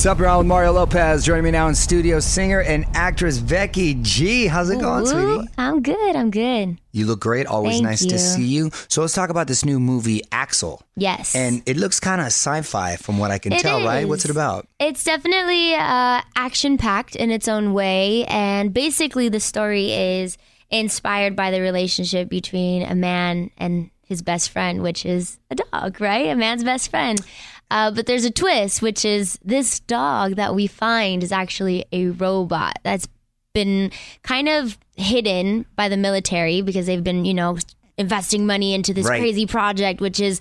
What's up? With Mario Lopez joining me now in studio, singer and actress Becky G. How's it going, sweetie? I'm good. I'm good. You look great. Always Thank nice to see you. So let's talk about this new movie, Axel. Yes. And it looks kind of sci-fi from what I can It tell, right? What's it about? It's definitely uh, action packed in its own way. And basically, the story is inspired by the relationship between a man and his best friend, which is a dog, right? A man's best friend. Uh, but there's a twist, which is this dog that we find is actually a robot that's been kind of hidden by the military because they've been, you know, investing money into this Right. crazy project, which is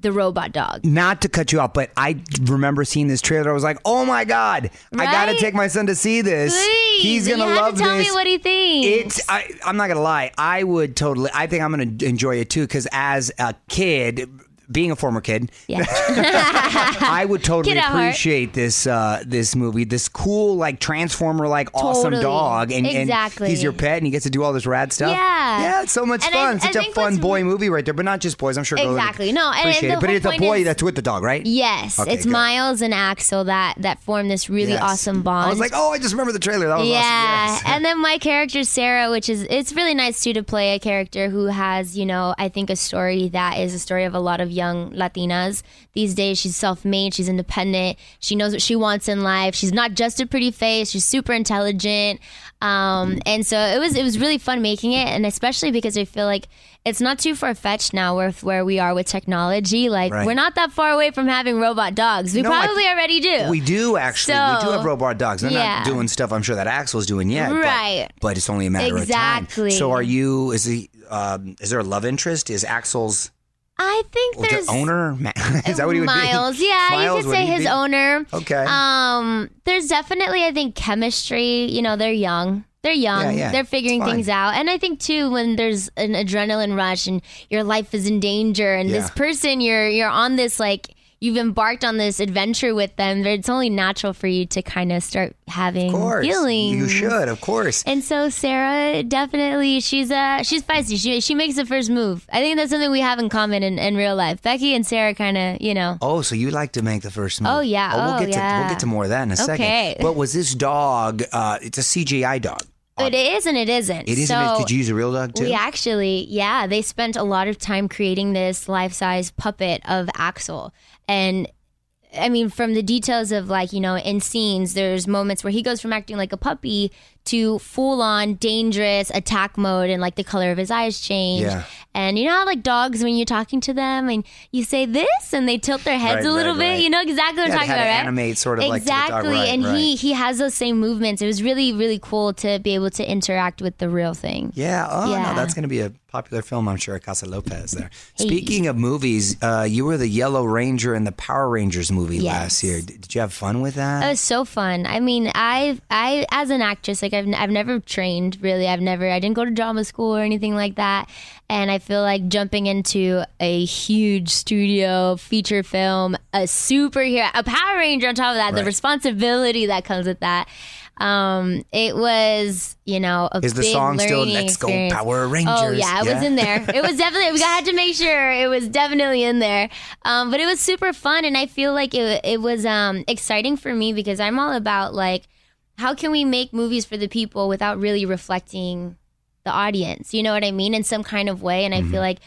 the robot dog. Not to cut you off, but I remember seeing this trailer. I was like, "Oh my god, I got to take my son to see this. Please, He's gonna you love to tell this." me what he thinks. It's. I, I'm not gonna lie. I would totally. I think I'm gonna enjoy it too because as a kid, being a former kid, yeah. I would totally Kid at heart. appreciate this uh, this movie. This cool like transformer like awesome Totally. dog, and, Exactly. and he's your pet, and he gets to do all this rad stuff. Yeah. yeah, it's so much And I- fun. I Such a think fun what's boy movie right there, but not just boys. I'm sure girls would Exactly. No, and- and appreciate the it. But whole it's a point boy is- that's with the dog, right? Yes, Okay, it's good. Miles and Axel that that form this really Yes. awesome bond. I was like, oh, I just remember the trailer. That was yeah, awesome. Yes. and then my character Sarah, which is it's really nice too to play a character who has you know I think a story that is a story of a lot of young Latinas these days. She's self-made, she's independent, she knows what she wants in life. She's not just a pretty face; she's super intelligent. Um, and so it was it was really fun making it, and especially because I feel like it's not too far fetched now where where we are with technology. Like Right. we're not that far away from having robot dogs. We No, I- probably already do. We do actually. we do have robot dogs. They're Yeah. not doing stuff I'm sure that Axel's doing yet. but- Right. But, it's only a matter of time. Exactly. So are you? Is he? Um, is there a love interest? Is Axel's I think the there's owner? Is that what he would Miles, be? yeah, Miles, you could say his be? owner. Okay. Um, there's definitely, I think, chemistry. You know, they're young. They're young. Yeah, yeah. They're figuring things out. And I think too, when there's an adrenaline rush and your life is in danger, and this person, you're you're on this like you've embarked on this adventure with them. It's only natural for you to kind of start having Of feelings. You should, of course. And so Sarah definitely she's uh she's feisty. She she makes the first move. I think that's something we have in common in, in real life. Becky and Sarah kind of you know. Oh, so you like to make the first move? Oh, yeah. we'll Oh, get to yeah. we'll get to more of that in a Okay. second. But was this dog? Uh, it's a CGI dog. But it is and it isn't. It isn't. So Did you use a real dog too? we actually, yeah, they spent a lot of time creating this life-size puppet of Axel, and I mean, from the details of like, you know, in scenes, there's moments where he goes from acting like a puppy to full on dangerous attack mode and like the color of his eyes change. Yeah. And you know how like dogs, when you're talking to them and you say this and they tilt their heads Right, a little right, bit, right. you know exactly what Yeah, I'm talking about, right? animate sort of like to the dog, exactly. right, and he he has those same movements. It was really really cool to be able to interact with the real thing. Yeah. Oh Yeah. no, that's going to be a popular film, I'm sure. at Casa Lopez there. Speaking of movies, uh, you were the Yellow Ranger in the Power Rangers movie Yes. last year. Did, did you have fun with that? It was so fun. I mean, I I as an actress, like I've I've never trained really. I've never I didn't go to drama school or anything like that. And I feel like jumping into a huge studio feature film, a superhero, a Power Ranger on top of that, the responsibility that comes with that. Um, it was you know a Is the song still "Let's Go experience. Power Rangers"? Oh yeah, it was Yeah? in there. It was definitely we had to make sure it was definitely in there. Um, but it was super fun, and I feel like it it was um, exciting for me because I'm all about like how can we make movies for the people without really reflecting the audience? You know what I mean? In some kind of way, and I Mm-hmm. feel like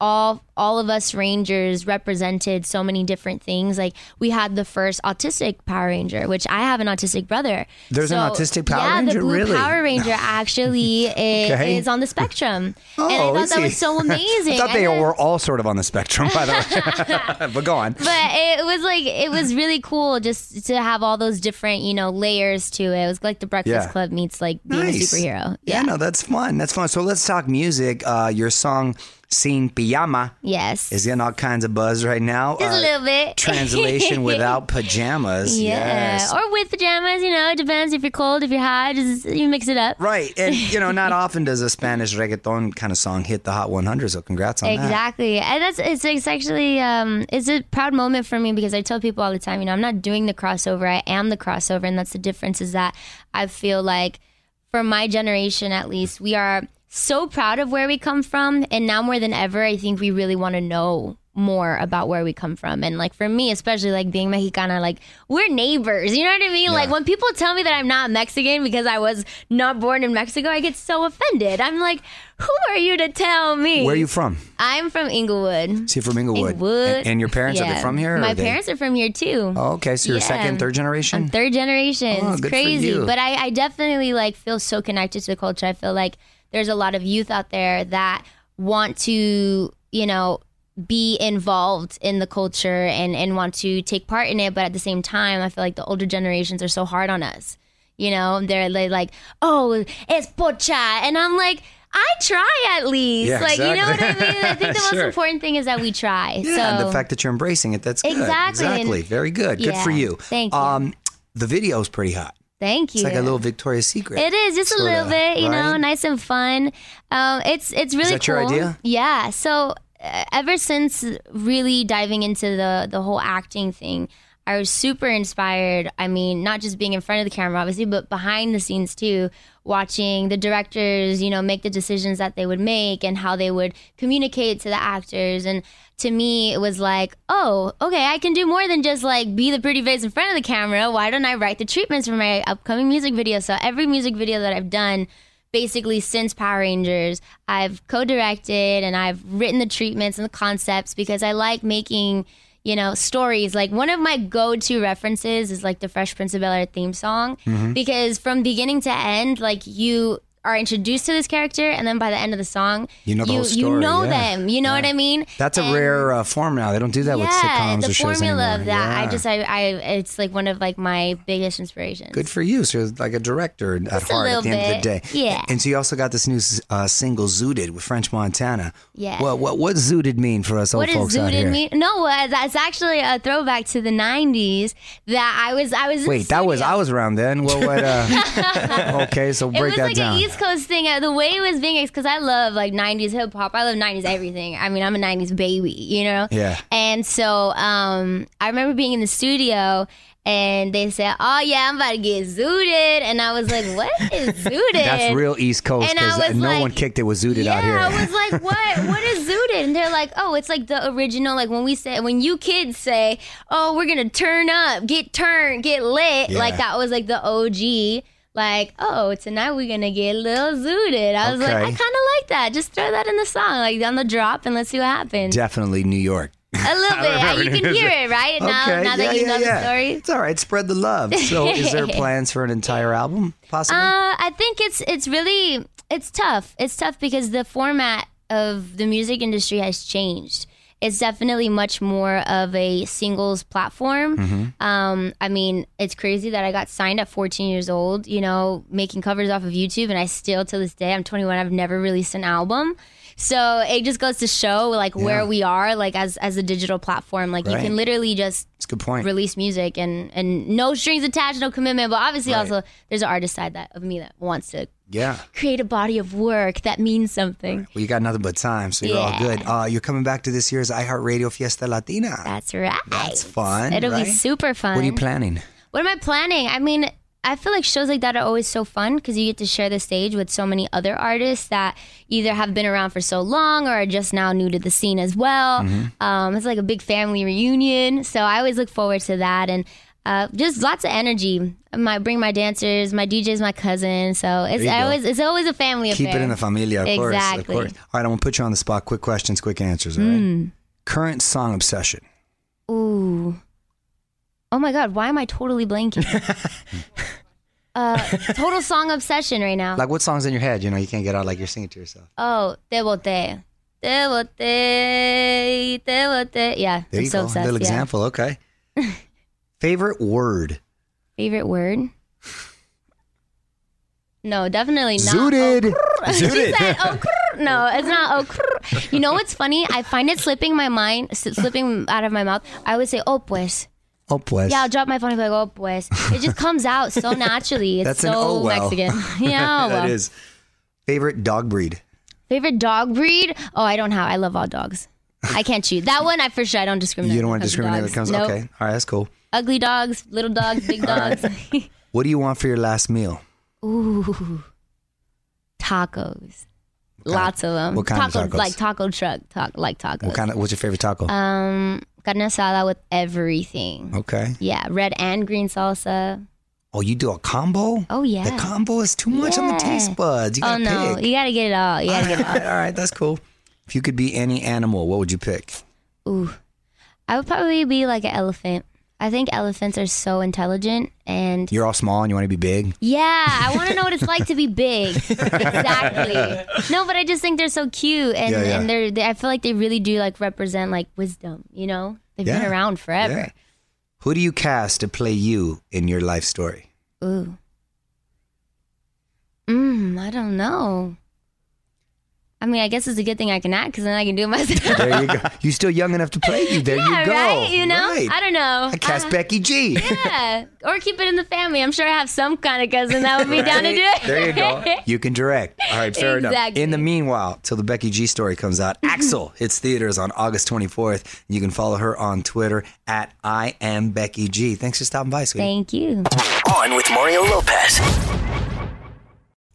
all all of us rangers represented so many different things like we had the first autistic power ranger which i have an autistic brother There's an autistic Power yeah, Ranger? the blue Really? power ranger actually i- Okay. is on the spectrum Oh, and i thought is that he? was so amazing I thought they And were all sort of on the spectrum, by the way. but go on. but it was like it was really cool just to have all those different you know layers to it. It was like the Breakfast Yeah. Club meets like being Nice. a superhero. Yeah. no, that's fun. That's fun. So let's talk music. Uh, your song "Sin Pijama" Yes. is getting all kinds of buzz right now. Just a Uh, little bit. Translation without pajamas. Yeah. Yes. Or with pajamas, you know, it depends if you're cold, if you're hot, just you mix it up. Right. And, you know, not often does a Spanish reggaeton kind of song hit the Hot 100. So congrats on that. Exactly, and that's it's, it's actually um, it's a proud moment for me because I tell people all the time, you know, I'm not doing the crossover. I am the crossover, and that's the difference. Is that I feel like for my generation, at least, we are so proud of where we come from, and now more than ever, I think we really want to know more about where we come from and like for me especially like being mexicana like we're neighbors you know what i mean like when people tell me that i'm not mexican because i was not born in mexico i get so offended i'm like who are you to tell me Where are you from? I'm from Inglewood. So you're from Inglewood. Inglewood. And, and your parents, are they from here? My are they- parents are from here too. Oh, okay. So you're Yeah. second, third generation? I'm third generation. Oh, it's crazy. But I, I definitely like feel so connected to the culture. I feel like there's a lot of youth out there that want to, you know, be involved in the culture and, and want to take part in it. But at the same time, I feel like the older generations are so hard on us. You know, they're li- like, oh, it's pocha. And I'm like, I try at least. Yeah, like, you know what I exactly. mean? I think the most important thing is that we try. Yeah, so and the fact that you're embracing it, that's good. Exactly, and- Very good. Good for you. thank you. Um, the is pretty hot. Thank you. It's like a little Victoria's Secret. It is just a little bit, you know, nice and fun. Um, it's it's really that cool. your idea? Yeah. So uh, ever since really diving into the the whole acting thing, I was super inspired. I mean, not just being in front of the camera, obviously, but behind the scenes too. Watching the directors, you know, make the decisions that they would make and how they would communicate to the actors. And to me, it was like, oh, okay, I can do more than just like be the pretty face in front of the camera. Why don't I write the treatments for my upcoming music video? So every music video that I've done basically since Power Rangers, I've co-directed and I've written the treatments and the concepts because I like making, you know, stories. Like one of my go-to references is like the Fresh Prince of Bel-Air theme song Mm-hmm. because from beginning to end, like you are introduced to this character and then by the end of the song, You know the you, whole you know yeah. them. You know what I mean? That's a And- rare uh, form now. They don't do that with sitcoms the or shows formula anymore. of that. I just, I, I, it's like one of like my biggest inspirations. Good for you. So you're like a director at Just heart at the end of the day. Yeah. And so you also got this new uh, single, Zooted, with French Montana. Yeah. Well, what what Zooted mean for us old What does folks out here? mean? No, uh, that's actually a throwback to the '90s. That I was, I was. Wait, that was. I was around then. Well, what? Uh, okay, so break that like down. East Coast thing. Uh, The way it was being, because I love like '90s hip hop. I love '90s everything. I mean, I'm a '90s baby, you know. Yeah. And so, um, I remember being in the studio. And they said, "Oh yeah, I'm about to get zooted," and I was like, "What is zooted?" That's real East Coast And I because was no like- one kicked it with Zooted yeah, out here. I was like, what? What is zooted? And they're like, oh, it's like the original. Like when we say, when you kids say, oh, we're gonna turn up, get turned, get lit. Yeah. Like that was like the OG. Like, oh, tonight we're gonna get a little zooted. I was like, I kind of like that. Just throw that in the song, like on the drop, and let's see what happens. Definitely New York. A little bit. Uh, You can hear it, right? Now, okay. now that yeah, you yeah, know yeah. the story. It's all right. Spread the love. So, is there plans for an entire album, possibly? Uh, I think it's it's really it's tough. It's tough because the format of the music industry has changed. It's definitely much more of a singles platform. Mm-hmm. Um, I mean, it's crazy that I got signed at 14 years old. You know, making covers off of YouTube, and I still to this day, I'm 21. I've never released an album. So it just goes to show like Yeah. where we are, like as as a digital platform. Like you can literally just That's good point. release music and and no strings attached, no commitment. But obviously, Right. also there's an artist side that of me that wants to Yeah. create a body of work that means something. Well, you got nothing but time, so you're all good. Uh, you're coming back to this year's iHeartRadio Fiesta Latina. That's right. That's fun, It'll right? be super fun. What are you planning? What am I planning? I mean, I feel like shows like that are always so fun because you get to share the stage with so many other artists that either have been around for so long or are just now new to the scene as well. Mm-hmm. Um, it's like a big family reunion. So I always look forward to that and uh, just lots of energy. I might bring my dancers, my DJs, my cousin. So it's you I go. always it's always a family Keep affair. Keep it in the familia, of course. Of Exactly. course. All right, I'm gonna put you on the spot. Quick questions, quick answers. All right. Hmm. Current song obsession. Ooh. Oh my god, why am I totally blanking? uh, total song obsession right now. Like what songs in your head? You know, you can't get out like you're singing to yourself. oh, te boté. Te boté. Te boté. Yeah, There I'm you so go. obsessed. Little yeah. example. Okay. Favorite word. Favorite word? No, definitely not. Zooted. Oh, she said, oh, crrr. no, it's not. Oh, crrr. you know what's funny? I find it slipping my mind, slipping out of my mouth. I would say, oh, pues. Oh, pues. Yeah, I'll drop my phone and be like, oh, pues. It just comes out so naturally. It's That's so oh well. Mexican. Yeah, oh, well. that is. Favorite dog breed. Favorite dog breed? Oh, I don't have. I love all dogs. I can't choose. That one, I for sure, I don't discriminate. You don't want to discriminate when it comes. dogs. Okay. All right. That's cool. Ugly dogs, little dogs, big dogs. What do you want for your last meal? Ooh. Tacos. Lots of them. what kind of tacos? Like taco truck, like tacos. What kind of? What's your favorite taco? Um, carne asada with everything. okay. Yeah, red and green salsa. Oh, you do a combo? Oh yeah. The combo is too much on the taste buds. You oh gotta no, pick. you gotta get it all. You gotta get it all all right, that's cool. If you could be any animal, what would you pick? Ooh, I would probably be like an elephant. I think elephants are so intelligent and You're all small and you want to be big. Yeah, I want to know what it's like to be big. exactly. No, but I just think they're so cute, and Yeah, yeah. and they're. They, I feel like they really do like represent like wisdom. You know, they've been around forever. Yeah. Who do you cast to play you in your life story? Ooh. Mm, I don't know. I mean, I guess it's a good thing I can act because then I can do it myself. There you go. You're still young enough to play you. There yeah, you go. right. You know, Right. I don't know. I cast Uh, Becky G. Yeah, or keep it in the family. I'm sure I have some kind of cousin that would be down to do it. There you go. You can direct. All right, fair enough. In the meanwhile, till the Becky G story comes out, Axel hits theaters on August 24th. You can follow her on Twitter at I am Becky G. Thanks for stopping by, sweetie. Thank you. On with Mario Lopez.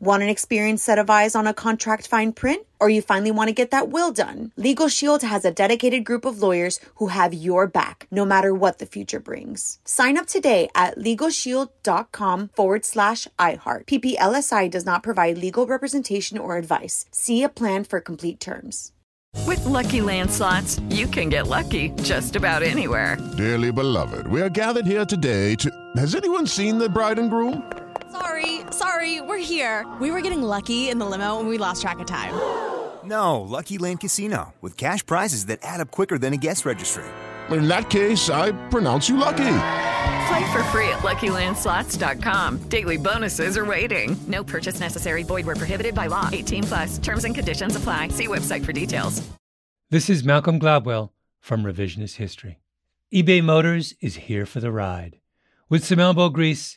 Want an experienced set of eyes on a contract fine print? Or you finally want to get that will done? Legal Shield has a dedicated group of lawyers who have your back, no matter what the future brings. Sign up today at LegalShield.com forward slash iHeart. PPLSI does not provide legal representation or advice. See a plan for complete terms. With Lucky Land slots, you can get lucky just about anywhere. Dearly beloved, we are gathered here today to. Has anyone seen the bride and groom? Sorry, sorry, we're here. We were getting lucky in the limo and we lost track of time. No, Lucky Land Casino, with cash prizes that add up quicker than a guest registry. In that case, I pronounce you lucky. Play for free at LuckyLandSlots.com. Daily bonuses are waiting. No purchase necessary. Void where prohibited by law. 18 plus. Terms and conditions apply. See website for details. This is Malcolm Gladwell from Revisionist History. eBay Motors is here for the ride. With some elbow grease,